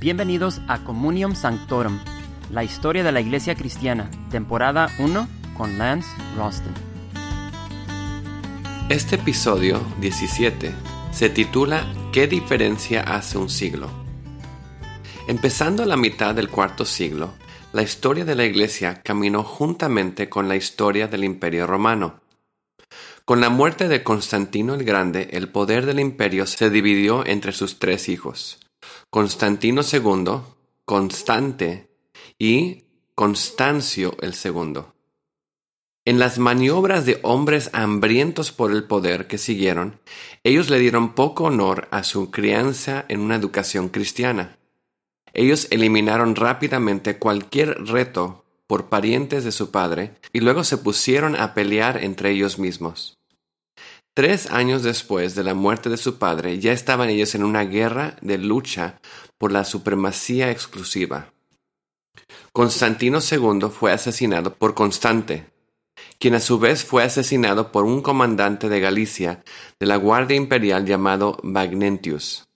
Bienvenidos a Communium Sanctorum, la historia de la Iglesia Cristiana, temporada 1 con Lance Ralston. Este episodio 17 se titula ¿Qué diferencia hace un siglo? Empezando la mitad del cuarto siglo, la historia de la Iglesia caminó juntamente con la historia del Imperio Romano. Con la muerte de Constantino el Grande, el poder del imperio se dividió entre sus tres hijos, Constantino II, Constante y Constancio el II. En las maniobras de hombres hambrientos por el poder que siguieron, ellos le dieron poco honor a su crianza en una educación cristiana. Ellos eliminaron rápidamente cualquier reto por parientes de su padre y luego se pusieron a pelear entre ellos mismos. Tres años después de la muerte de su padre, ya estaban ellos en una guerra de lucha por la supremacía exclusiva. Constantino II fue asesinado por Constante, quien a su vez fue asesinado por un comandante de Galicia de la Guardia Imperial llamado Magnentius.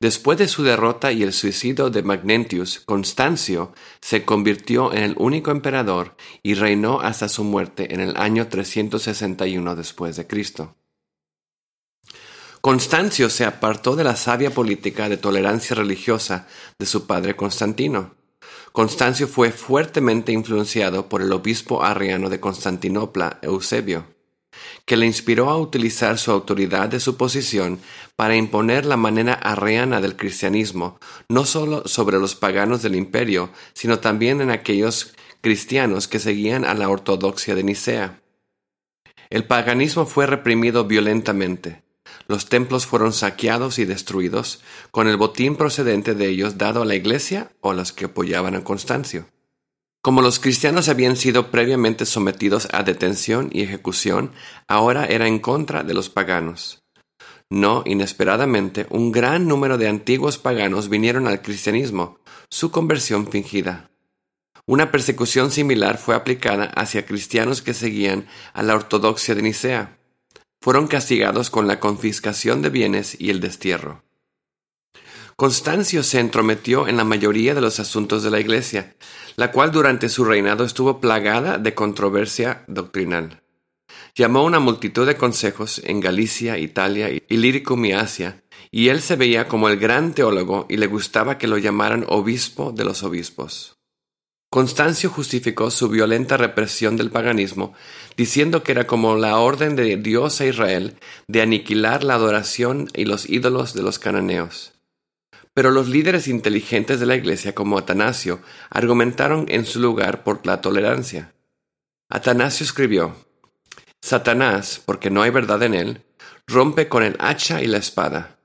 Después de su derrota y el suicidio de Magnentius, Constancio se convirtió en el único emperador y reinó hasta su muerte en el año 361 después de Cristo. Constancio se apartó de la sabia política de tolerancia religiosa de su padre Constantino. Constancio fue fuertemente influenciado por el obispo arriano de Constantinopla, Eusebio, que le inspiró a utilizar su autoridad de su posición para imponer la manera arriana del cristianismo, no solo sobre los paganos del imperio, sino también en aquellos cristianos que seguían a la ortodoxia de Nicea. El paganismo fue reprimido violentamente. Los templos fueron saqueados y destruidos, con el botín procedente de ellos dado a la iglesia o a los que apoyaban a Constancio. Como los cristianos habían sido previamente sometidos a detención y ejecución, ahora era en contra de los paganos. No inesperadamente, un gran número de antiguos paganos vinieron al cristianismo, su conversión fingida. Una persecución similar fue aplicada hacia cristianos que seguían a la ortodoxia de Nicea fueron castigados con la confiscación de bienes y el destierro. Constancio se entrometió en la mayoría de los asuntos de la Iglesia, la cual durante su reinado estuvo plagada de controversia doctrinal. Llamó una multitud de consejos en Galicia, Italia y y Asia, y él se veía como el gran teólogo y le gustaba que lo llamaran obispo de los obispos. Constancio justificó su violenta represión del paganismo, diciendo que era como la orden de Dios a Israel de aniquilar la adoración y los ídolos de los cananeos. Pero los líderes inteligentes de la Iglesia, como Atanasio, argumentaron en su lugar por la tolerancia. Atanasio escribió, Satanás, porque no hay verdad en él, rompe con el hacha y la espada,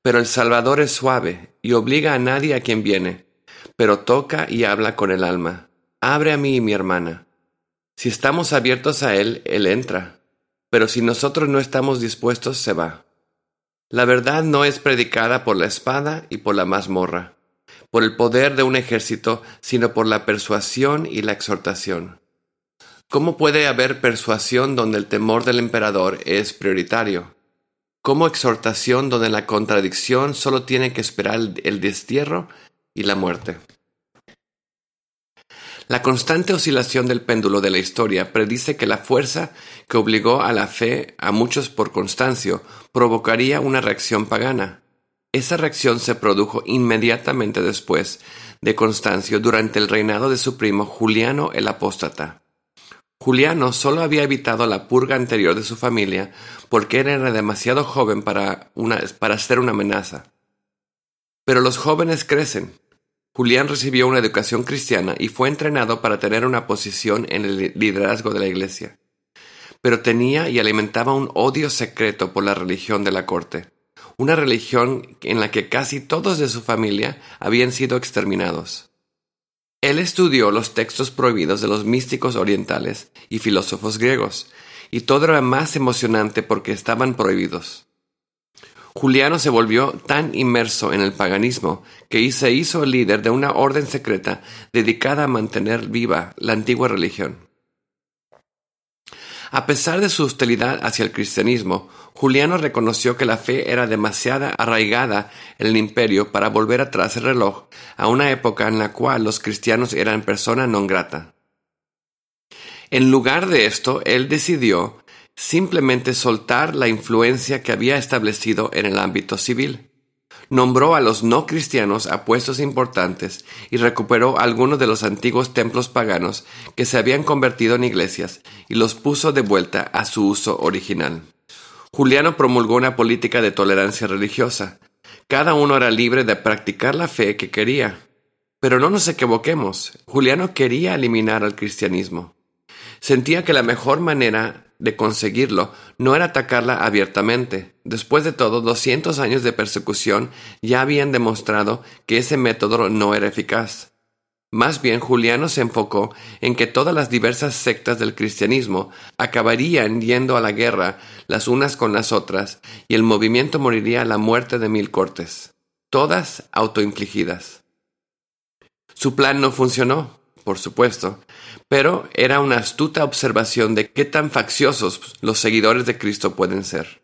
pero el Salvador es suave y obliga a nadie a quien viene pero toca y habla con el alma. Abre a mí, mi hermana. Si estamos abiertos a Él, Él entra, pero si nosotros no estamos dispuestos, se va. La verdad no es predicada por la espada y por la mazmorra, por el poder de un ejército, sino por la persuasión y la exhortación. ¿Cómo puede haber persuasión donde el temor del emperador es prioritario? ¿Cómo exhortación donde la contradicción solo tiene que esperar el destierro y la muerte. La constante oscilación del péndulo de la historia predice que la fuerza que obligó a la fe a muchos por Constancio provocaría una reacción pagana. Esa reacción se produjo inmediatamente después de Constancio durante el reinado de su primo Juliano el Apóstata. Juliano solo había evitado la purga anterior de su familia porque era demasiado joven para, para ser una amenaza. Pero los jóvenes crecen. Julián recibió una educación cristiana y fue entrenado para tener una posición en el liderazgo de la iglesia. Pero tenía y alimentaba un odio secreto por la religión de la corte, una religión en la que casi todos de su familia habían sido exterminados. Él estudió los textos prohibidos de los místicos orientales y filósofos griegos, y todo era más emocionante porque estaban prohibidos. Juliano se volvió tan inmerso en el paganismo que se hizo líder de una orden secreta dedicada a mantener viva la antigua religión. A pesar de su hostilidad hacia el cristianismo, Juliano reconoció que la fe era demasiado arraigada en el imperio para volver atrás el reloj a una época en la cual los cristianos eran persona non grata. En lugar de esto, él decidió simplemente soltar la influencia que había establecido en el ámbito civil nombró a los no cristianos a puestos importantes y recuperó algunos de los antiguos templos paganos que se habían convertido en iglesias y los puso de vuelta a su uso original. Juliano promulgó una política de tolerancia religiosa. Cada uno era libre de practicar la fe que quería. Pero no nos equivoquemos, Juliano quería eliminar al cristianismo. Sentía que la mejor manera de conseguirlo no era atacarla abiertamente. Después de todo, 200 años de persecución ya habían demostrado que ese método no era eficaz. Más bien, Juliano se enfocó en que todas las diversas sectas del cristianismo acabarían yendo a la guerra las unas con las otras y el movimiento moriría a la muerte de mil cortes, todas autoinfligidas. Su plan no funcionó, por supuesto, pero era una astuta observación de qué tan facciosos los seguidores de Cristo pueden ser.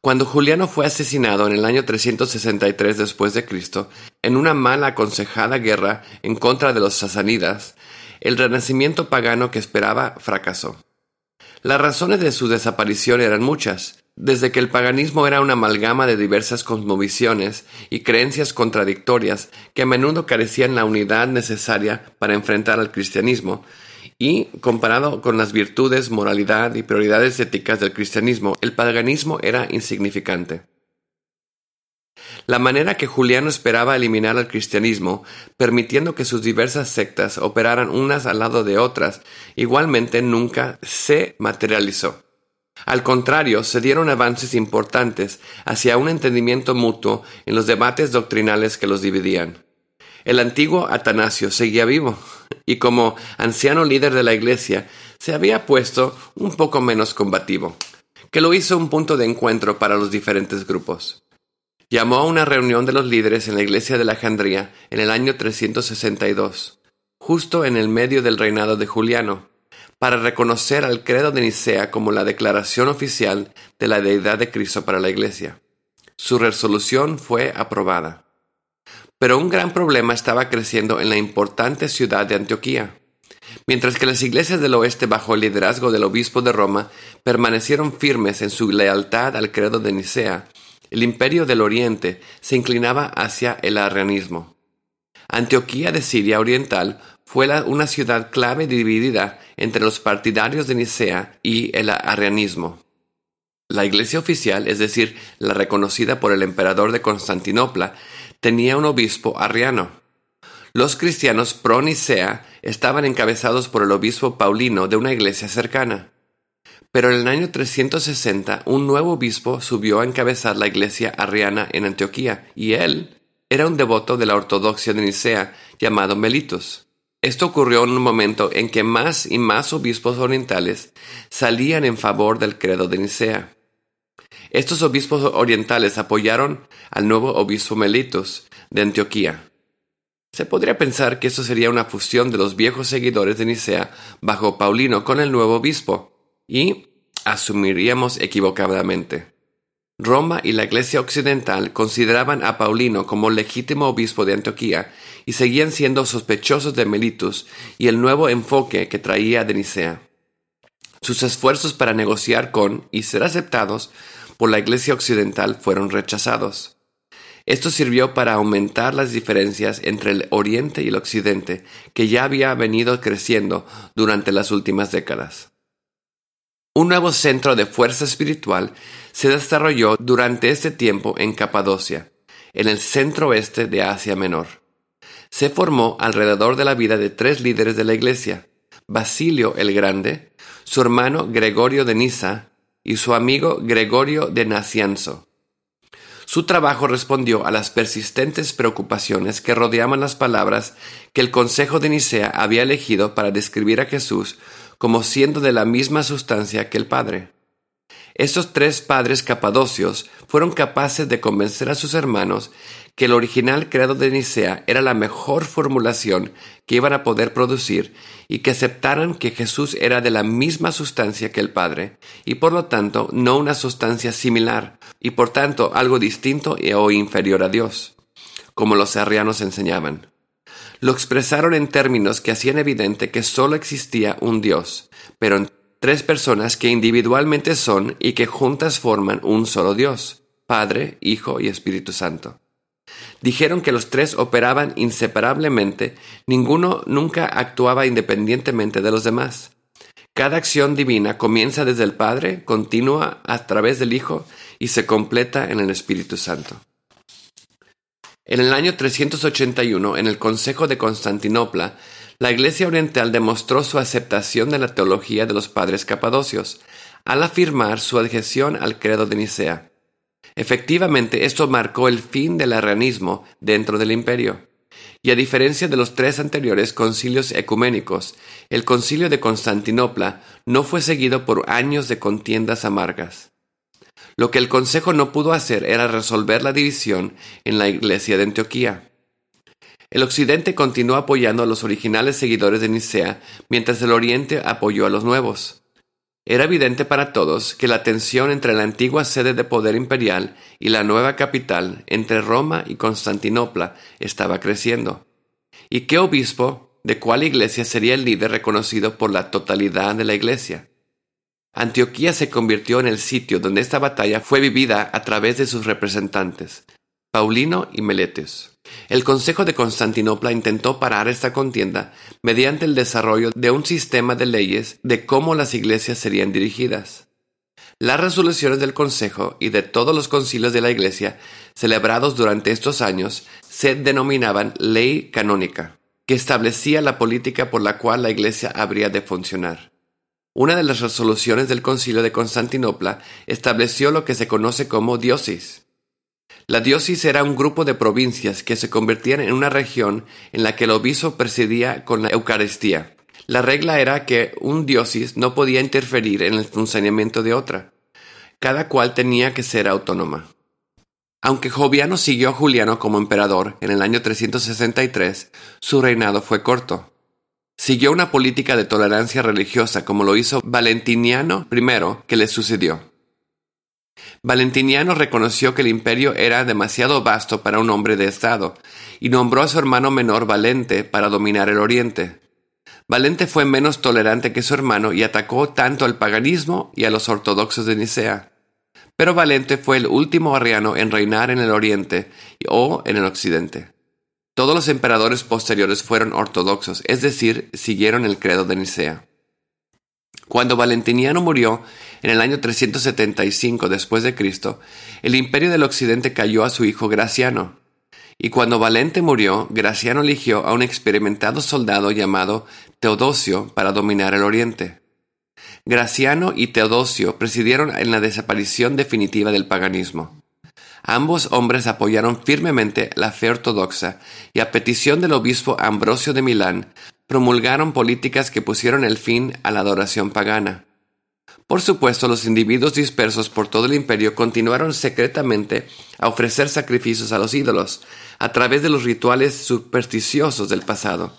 Cuando Juliano fue asesinado en el año 363 después de Cristo, en una mal aconsejada guerra en contra de los sasanidas, el renacimiento pagano que esperaba fracasó. Las razones de su desaparición eran muchas, desde que el paganismo era una amalgama de diversas cosmovisiones y creencias contradictorias que a menudo carecían la unidad necesaria para enfrentar al cristianismo, y comparado con las virtudes, moralidad y prioridades éticas del cristianismo, el paganismo era insignificante. La manera que Juliano esperaba eliminar al cristianismo, permitiendo que sus diversas sectas operaran unas al lado de otras, igualmente nunca se materializó. Al contrario, se dieron avances importantes hacia un entendimiento mutuo en los debates doctrinales que los dividían. El antiguo Atanasio seguía vivo, y como anciano líder de la Iglesia, se había puesto un poco menos combativo, que lo hizo un punto de encuentro para los diferentes grupos. Llamó a una reunión de los líderes en la Iglesia de Alejandría en el año 362, justo en el medio del reinado de Juliano, para reconocer al credo de Nicea como la declaración oficial de la deidad de Cristo para la Iglesia. Su resolución fue aprobada. Pero un gran problema estaba creciendo en la importante ciudad de Antioquía. Mientras que las iglesias del oeste bajo el liderazgo del obispo de Roma permanecieron firmes en su lealtad al credo de Nicea, el imperio del oriente se inclinaba hacia el arrianismo. Antioquía de Siria Oriental fue una ciudad clave dividida entre los partidarios de Nicea y el arrianismo. La iglesia oficial, es decir, la reconocida por el emperador de Constantinopla, tenía un obispo arriano. Los cristianos pro-Nicea estaban encabezados por el obispo Paulino de una iglesia cercana. Pero en el año 360 un nuevo obispo subió a encabezar la iglesia arriana en Antioquía, y él era un devoto de la ortodoxia de Nicea llamado Melitus. Esto ocurrió en un momento en que más y más obispos orientales salían en favor del credo de Nicea. Estos obispos orientales apoyaron al nuevo obispo Melitus de Antioquía. Se podría pensar que esto sería una fusión de los viejos seguidores de Nicea bajo Paulino con el nuevo obispo, y asumiríamos equivocadamente. Roma y la Iglesia Occidental consideraban a Paulino como legítimo obispo de Antioquía y seguían siendo sospechosos de Melitus y el nuevo enfoque que traía de Nicea. Sus esfuerzos para negociar con y ser aceptados por la Iglesia Occidental fueron rechazados. Esto sirvió para aumentar las diferencias entre el Oriente y el Occidente, que ya había venido creciendo durante las últimas décadas. Un nuevo centro de fuerza espiritual se desarrolló durante este tiempo en Capadocia, en el centro oeste de Asia Menor. Se formó alrededor de la vida de tres líderes de la iglesia, Basilio el Grande, su hermano Gregorio de Nisa y su amigo Gregorio de Nacianzo. Su trabajo respondió a las persistentes preocupaciones que rodeaban las palabras que el Consejo de Nicea había elegido para describir a Jesús como siendo de la misma sustancia que el Padre. Estos tres padres capadocios fueron capaces de convencer a sus hermanos que el original credo de Nicea era la mejor formulación que iban a poder producir y que aceptaran que Jesús era de la misma sustancia que el Padre y por lo tanto no una sustancia similar y por tanto algo distinto o inferior a Dios, como los arrianos enseñaban. Lo expresaron en términos que hacían evidente que sólo existía un Dios, pero en tres personas que individualmente son y que juntas forman un solo Dios, Padre, Hijo y Espíritu Santo. Dijeron que los tres operaban inseparablemente, ninguno nunca actuaba independientemente de los demás. Cada acción divina comienza desde el Padre, continúa a través del Hijo y se completa en el Espíritu Santo. En el año 381, en el Consejo de Constantinopla, la Iglesia Oriental demostró su aceptación de la teología de los padres capadocios, al afirmar su adhesión al credo de Nicea. Efectivamente, esto marcó el fin del arrianismo dentro del imperio. Y a diferencia de los tres anteriores concilios ecuménicos, el concilio de Constantinopla no fue seguido por años de contiendas amargas. Lo que el Consejo no pudo hacer era resolver la división en la Iglesia de Antioquía. El Occidente continuó apoyando a los originales seguidores de Nicea, mientras el Oriente apoyó a los nuevos. Era evidente para todos que la tensión entre la antigua sede de poder imperial y la nueva capital, entre Roma y Constantinopla, estaba creciendo. ¿Y qué obispo de cuál iglesia sería el líder reconocido por la totalidad de la iglesia? Antioquía se convirtió en el sitio donde esta batalla fue vivida a través de sus representantes, Paulino y Meletes. El Consejo de Constantinopla intentó parar esta contienda mediante el desarrollo de un sistema de leyes de cómo las iglesias serían dirigidas. Las resoluciones del Consejo y de todos los concilios de la Iglesia celebrados durante estos años se denominaban ley canónica, que establecía la política por la cual la Iglesia habría de funcionar. Una de las resoluciones del Concilio de Constantinopla estableció lo que se conoce como diosis, la diócesis era un grupo de provincias que se convertían en una región en la que el obispo presidía con la Eucaristía. La regla era que un diócesis no podía interferir en el funcionamiento de otra. Cada cual tenía que ser autónoma. Aunque Joviano siguió a Juliano como emperador en el año 363, su reinado fue corto. Siguió una política de tolerancia religiosa como lo hizo Valentiniano I, que le sucedió. Valentiniano reconoció que el imperio era demasiado vasto para un hombre de Estado, y nombró a su hermano menor Valente para dominar el Oriente. Valente fue menos tolerante que su hermano y atacó tanto al paganismo y a los ortodoxos de Nicea. Pero Valente fue el último arriano en reinar en el Oriente o en el Occidente. Todos los emperadores posteriores fueron ortodoxos, es decir, siguieron el credo de Nicea. Cuando Valentiniano murió en el año 375 después de Cristo, el imperio del occidente cayó a su hijo Graciano. Y cuando Valente murió, Graciano eligió a un experimentado soldado llamado Teodosio para dominar el oriente. Graciano y Teodosio presidieron en la desaparición definitiva del paganismo. Ambos hombres apoyaron firmemente la fe ortodoxa y a petición del obispo Ambrosio de Milán promulgaron políticas que pusieron el fin a la adoración pagana. Por supuesto, los individuos dispersos por todo el imperio continuaron secretamente a ofrecer sacrificios a los ídolos, a través de los rituales supersticiosos del pasado.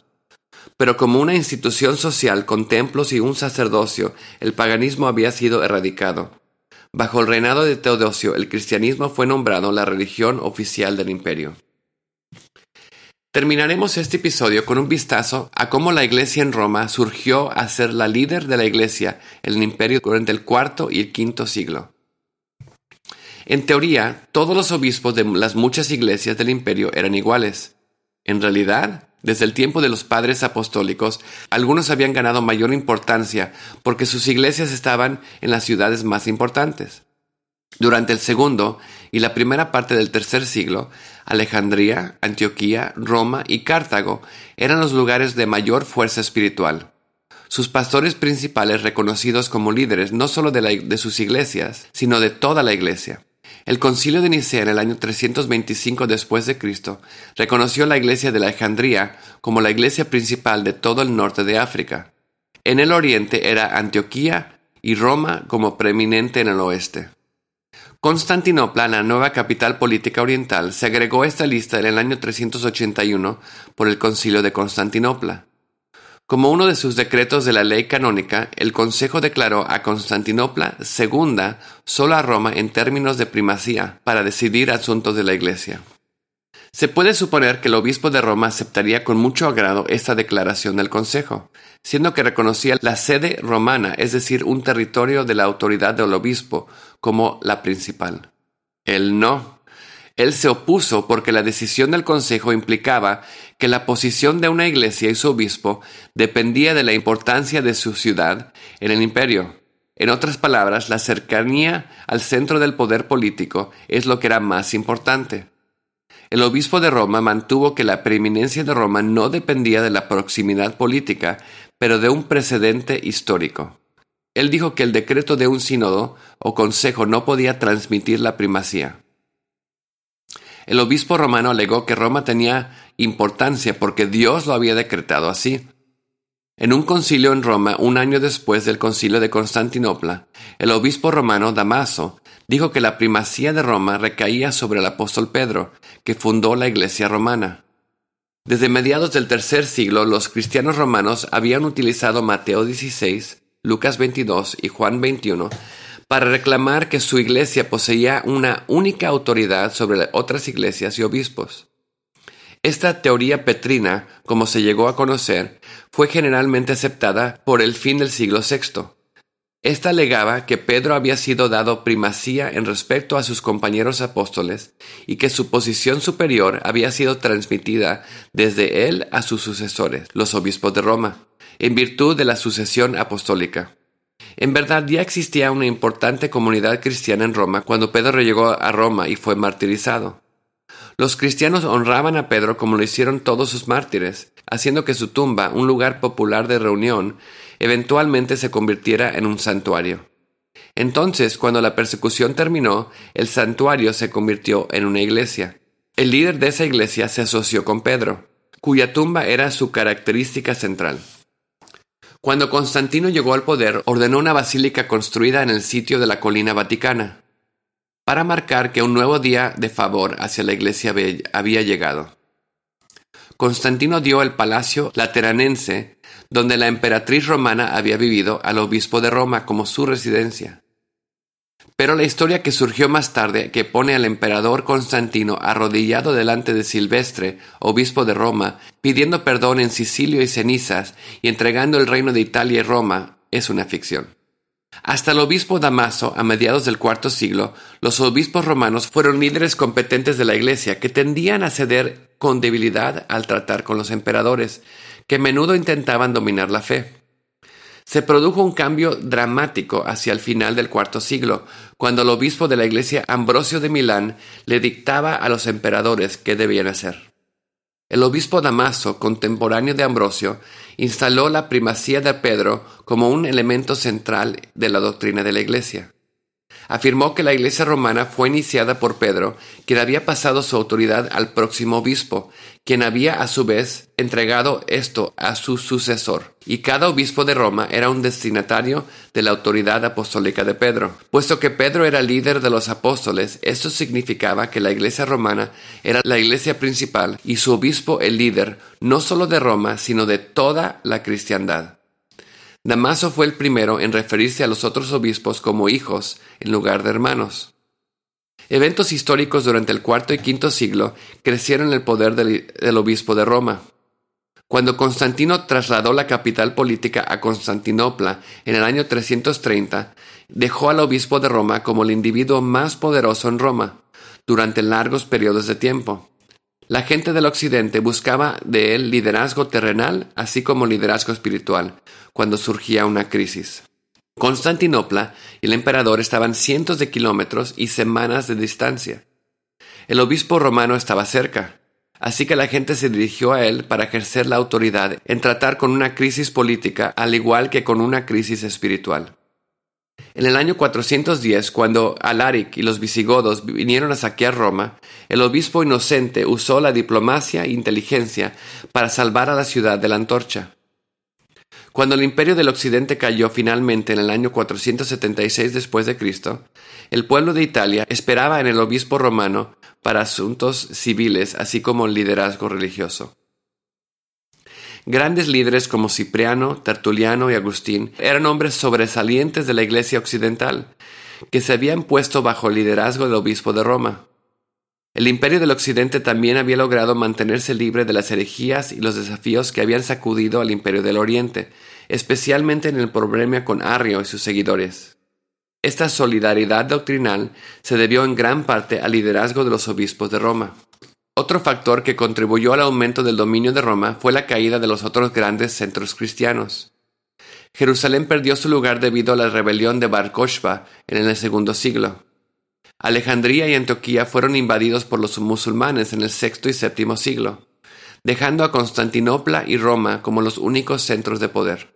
Pero como una institución social con templos y un sacerdocio, el paganismo había sido erradicado. Bajo el reinado de Teodosio, el cristianismo fue nombrado la religión oficial del imperio. Terminaremos este episodio con un vistazo a cómo la iglesia en Roma surgió a ser la líder de la iglesia en el imperio durante el cuarto y el quinto siglo. En teoría, todos los obispos de las muchas iglesias del imperio eran iguales. En realidad, desde el tiempo de los padres apostólicos, algunos habían ganado mayor importancia porque sus iglesias estaban en las ciudades más importantes. Durante el segundo y la primera parte del tercer siglo, Alejandría, Antioquía, Roma y Cartago eran los lugares de mayor fuerza espiritual. Sus pastores principales reconocidos como líderes no solo de, sus iglesias, sino de toda la iglesia. El concilio de Nicea en el año 325 después de Cristo reconoció la iglesia de Alejandría como la iglesia principal de todo el norte de África. En el oriente era Antioquía y Roma como preeminente en el oeste. Constantinopla, la nueva capital política oriental, se agregó a esta lista en el año 381 por el Concilio de Constantinopla. Como uno de sus decretos de la ley canónica, el Consejo declaró a Constantinopla segunda solo a Roma en términos de primacía para decidir asuntos de la Iglesia. Se puede suponer que el obispo de Roma aceptaría con mucho agrado esta declaración del Consejo, siendo que reconocía la sede romana, es decir, un territorio de la autoridad del obispo, como la principal. Él no. Él se opuso porque la decisión del Consejo implicaba que la posición de una iglesia y su obispo dependía de la importancia de su ciudad en el imperio. En otras palabras, la cercanía al centro del poder político es lo que era más importante. El obispo de Roma mantuvo que la preeminencia de Roma no dependía de la proximidad política, pero de un precedente histórico. Él dijo que el decreto de un sínodo o consejo no podía transmitir la primacía. El obispo romano alegó que Roma tenía importancia porque Dios lo había decretado así. En un concilio en Roma, un año después del concilio de Constantinopla, el obispo romano Damaso dijo que la primacía de Roma recaía sobre el apóstol Pedro, que fundó la Iglesia romana. Desde mediados del tercer siglo, los cristianos romanos habían utilizado Mateo 16, Lucas 22 y Juan 21 para reclamar que su iglesia poseía una única autoridad sobre otras iglesias y obispos. Esta teoría petrina, como se llegó a conocer, fue generalmente aceptada por el fin del siglo VI. Esta alegaba que Pedro había sido dado primacía en respecto a sus compañeros apóstoles y que su posición superior había sido transmitida desde él a sus sucesores, los obispos de Roma, en virtud de la sucesión apostólica. En verdad ya existía una importante comunidad cristiana en Roma cuando Pedro llegó a Roma y fue martirizado. Los cristianos honraban a Pedro como lo hicieron todos sus mártires, haciendo que su tumba, un lugar popular de reunión, eventualmente se convirtiera en un santuario. Entonces, cuando la persecución terminó, el santuario se convirtió en una iglesia. El líder de esa iglesia se asoció con Pedro, cuya tumba era su característica central. Cuando Constantino llegó al poder, ordenó una basílica construida en el sitio de la colina vaticana, para marcar que un nuevo día de favor hacia la iglesia había llegado. Constantino dio el palacio lateranense donde la emperatriz romana había vivido al obispo de Roma como su residencia. Pero la historia que surgió más tarde, que pone al emperador Constantino arrodillado delante de Silvestre, obispo de Roma, pidiendo perdón en Sicilio y cenizas y entregando el reino de Italia y Roma, es una ficción. Hasta el obispo Damaso, a mediados del cuarto siglo, los obispos romanos fueron líderes competentes de la Iglesia que tendían a ceder con debilidad al tratar con los emperadores, que a menudo intentaban dominar la fe. Se produjo un cambio dramático hacia el final del cuarto siglo, cuando el obispo de la iglesia Ambrosio de Milán le dictaba a los emperadores qué debían hacer. El obispo Damaso, contemporáneo de Ambrosio, instaló la primacía de Pedro como un elemento central de la doctrina de la iglesia afirmó que la Iglesia romana fue iniciada por Pedro, quien había pasado su autoridad al próximo obispo, quien había a su vez entregado esto a su sucesor. Y cada obispo de Roma era un destinatario de la autoridad apostólica de Pedro. Puesto que Pedro era líder de los apóstoles, esto significaba que la iglesia romana era la iglesia principal y su obispo el líder no solo de Roma, sino de toda la cristiandad. Damaso fue el primero en referirse a los otros obispos como hijos en lugar de hermanos. Eventos históricos durante el cuarto y quinto siglo crecieron el poder del, obispo de Roma. Cuando Constantino trasladó la capital política a Constantinopla en el año 330, dejó al obispo de Roma como el individuo más poderoso en Roma durante largos periodos de tiempo. La gente del occidente buscaba de él liderazgo terrenal, así como liderazgo espiritual, cuando surgía una crisis. Constantinopla y el emperador estaban cientos de kilómetros y semanas de distancia. El obispo romano estaba cerca, así que la gente se dirigió a él para ejercer la autoridad en tratar con una crisis política al igual que con una crisis espiritual. En el año 410, cuando Alaric y los visigodos vinieron a saquear Roma, el obispo inocente usó la diplomacia e inteligencia para salvar a la ciudad de la antorcha. Cuando el imperio del occidente cayó finalmente en el año 476 después de Cristo, el pueblo de Italia esperaba en el obispo romano para asuntos civiles así como el liderazgo religioso. Grandes líderes como Cipriano, Tertuliano y Agustín eran hombres sobresalientes de la Iglesia occidental, que se habían puesto bajo el liderazgo del obispo de Roma. El imperio del occidente también había logrado mantenerse libre de las herejías y los desafíos que habían sacudido al imperio del oriente, especialmente en el problema con Arrio y sus seguidores. Esta solidaridad doctrinal se debió en gran parte al liderazgo de los obispos de Roma. Otro factor que contribuyó al aumento del dominio de Roma fue la caída de los otros grandes centros cristianos. Jerusalén perdió su lugar debido a la rebelión de Bar Kokhba en el segundo siglo. Alejandría y Antioquía fueron invadidos por los musulmanes en el sexto y séptimo siglo, dejando a Constantinopla y Roma como los únicos centros de poder.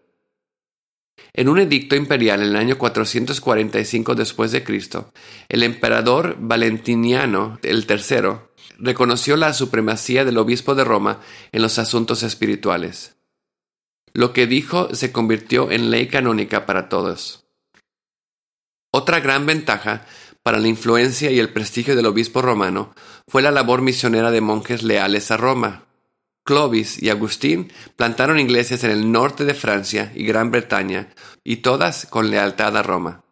En un edicto imperial en el año 445 después de Cristo, el emperador Valentiniano el III reconoció la supremacía del obispo de Roma en los asuntos espirituales. Lo que dijo se convirtió en ley canónica para todos. Otra gran ventaja para la influencia y el prestigio del obispo romano fue la labor misionera de monjes leales a Roma. Clovis y Agustín plantaron iglesias en el norte de Francia y Gran Bretaña, y todas con lealtad a Roma.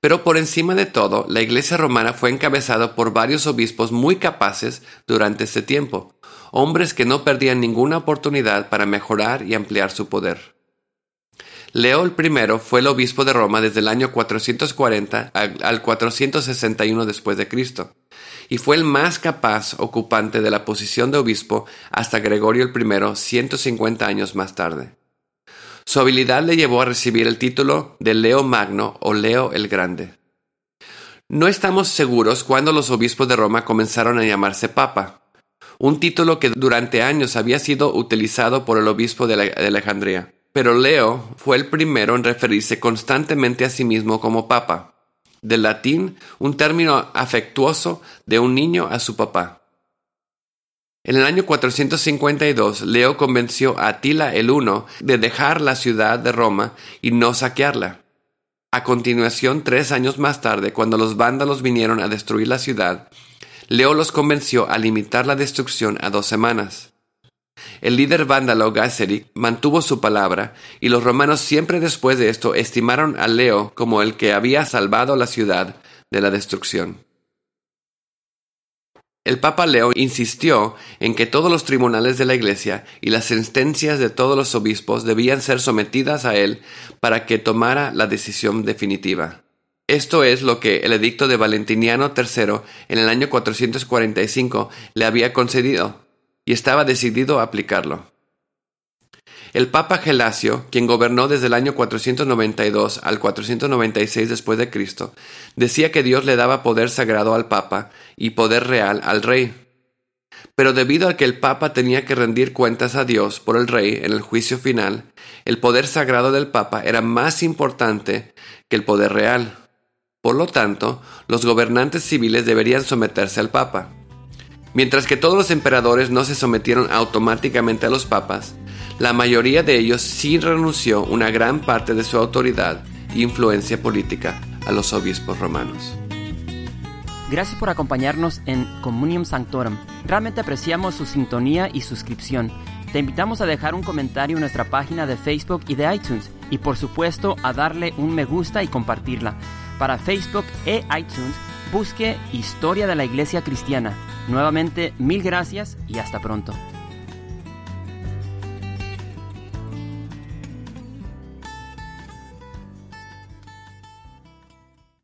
Pero por encima de todo, la iglesia romana fue encabezada por varios obispos muy capaces durante este tiempo, hombres que no perdían ninguna oportunidad para mejorar y ampliar su poder. Leo I fue el obispo de Roma desde el año 440 al 461 después de Cristo, y fue el más capaz ocupante de la posición de obispo hasta Gregorio I 150 años más tarde. Su habilidad le llevó a recibir el título de Leo Magno o Leo el Grande. No estamos seguros cuándo los obispos de Roma comenzaron a llamarse papa, un título que durante años había sido utilizado por el obispo de Alejandría. Pero Leo fue el primero en referirse constantemente a sí mismo como papa, del latín un término afectuoso de un niño a su papá. En el año 452, Leo convenció a Atila el Uno de dejar la ciudad de Roma y no saquearla. A continuación, tres años más tarde, cuando los vándalos vinieron a destruir la ciudad, Leo los convenció a limitar la destrucción a dos semanas. El líder vándalo Gáseric mantuvo su palabra, y los romanos siempre después de esto estimaron a Leo como el que había salvado la ciudad de la destrucción. El Papa Leo insistió en que todos los tribunales de la Iglesia y las sentencias de todos los obispos debían ser sometidas a él para que tomara la decisión definitiva. Esto es lo que el edicto de Valentiniano III en el año 445 le había concedido y estaba decidido a aplicarlo. El Papa Gelasio, quien gobernó desde el año 492 al 496 después de Cristo, decía que Dios le daba poder sagrado al Papa y poder real al rey. Pero debido a que el Papa tenía que rendir cuentas a Dios por el rey en el juicio final, el poder sagrado del Papa era más importante que el poder real. Por lo tanto, los gobernantes civiles deberían someterse al Papa. Mientras que todos los emperadores no se sometieron automáticamente a los papas, la mayoría de ellos sí renunció una gran parte de su autoridad e influencia política a los obispos romanos. Gracias por acompañarnos en Communium Sanctorum. Realmente apreciamos su sintonía y suscripción. Te invitamos a dejar un comentario en nuestra página de Facebook y de iTunes y por supuesto a darle un me gusta y compartirla. Para Facebook e iTunes busque Historia de la Iglesia Cristiana Nuevamente, mil gracias y hasta pronto.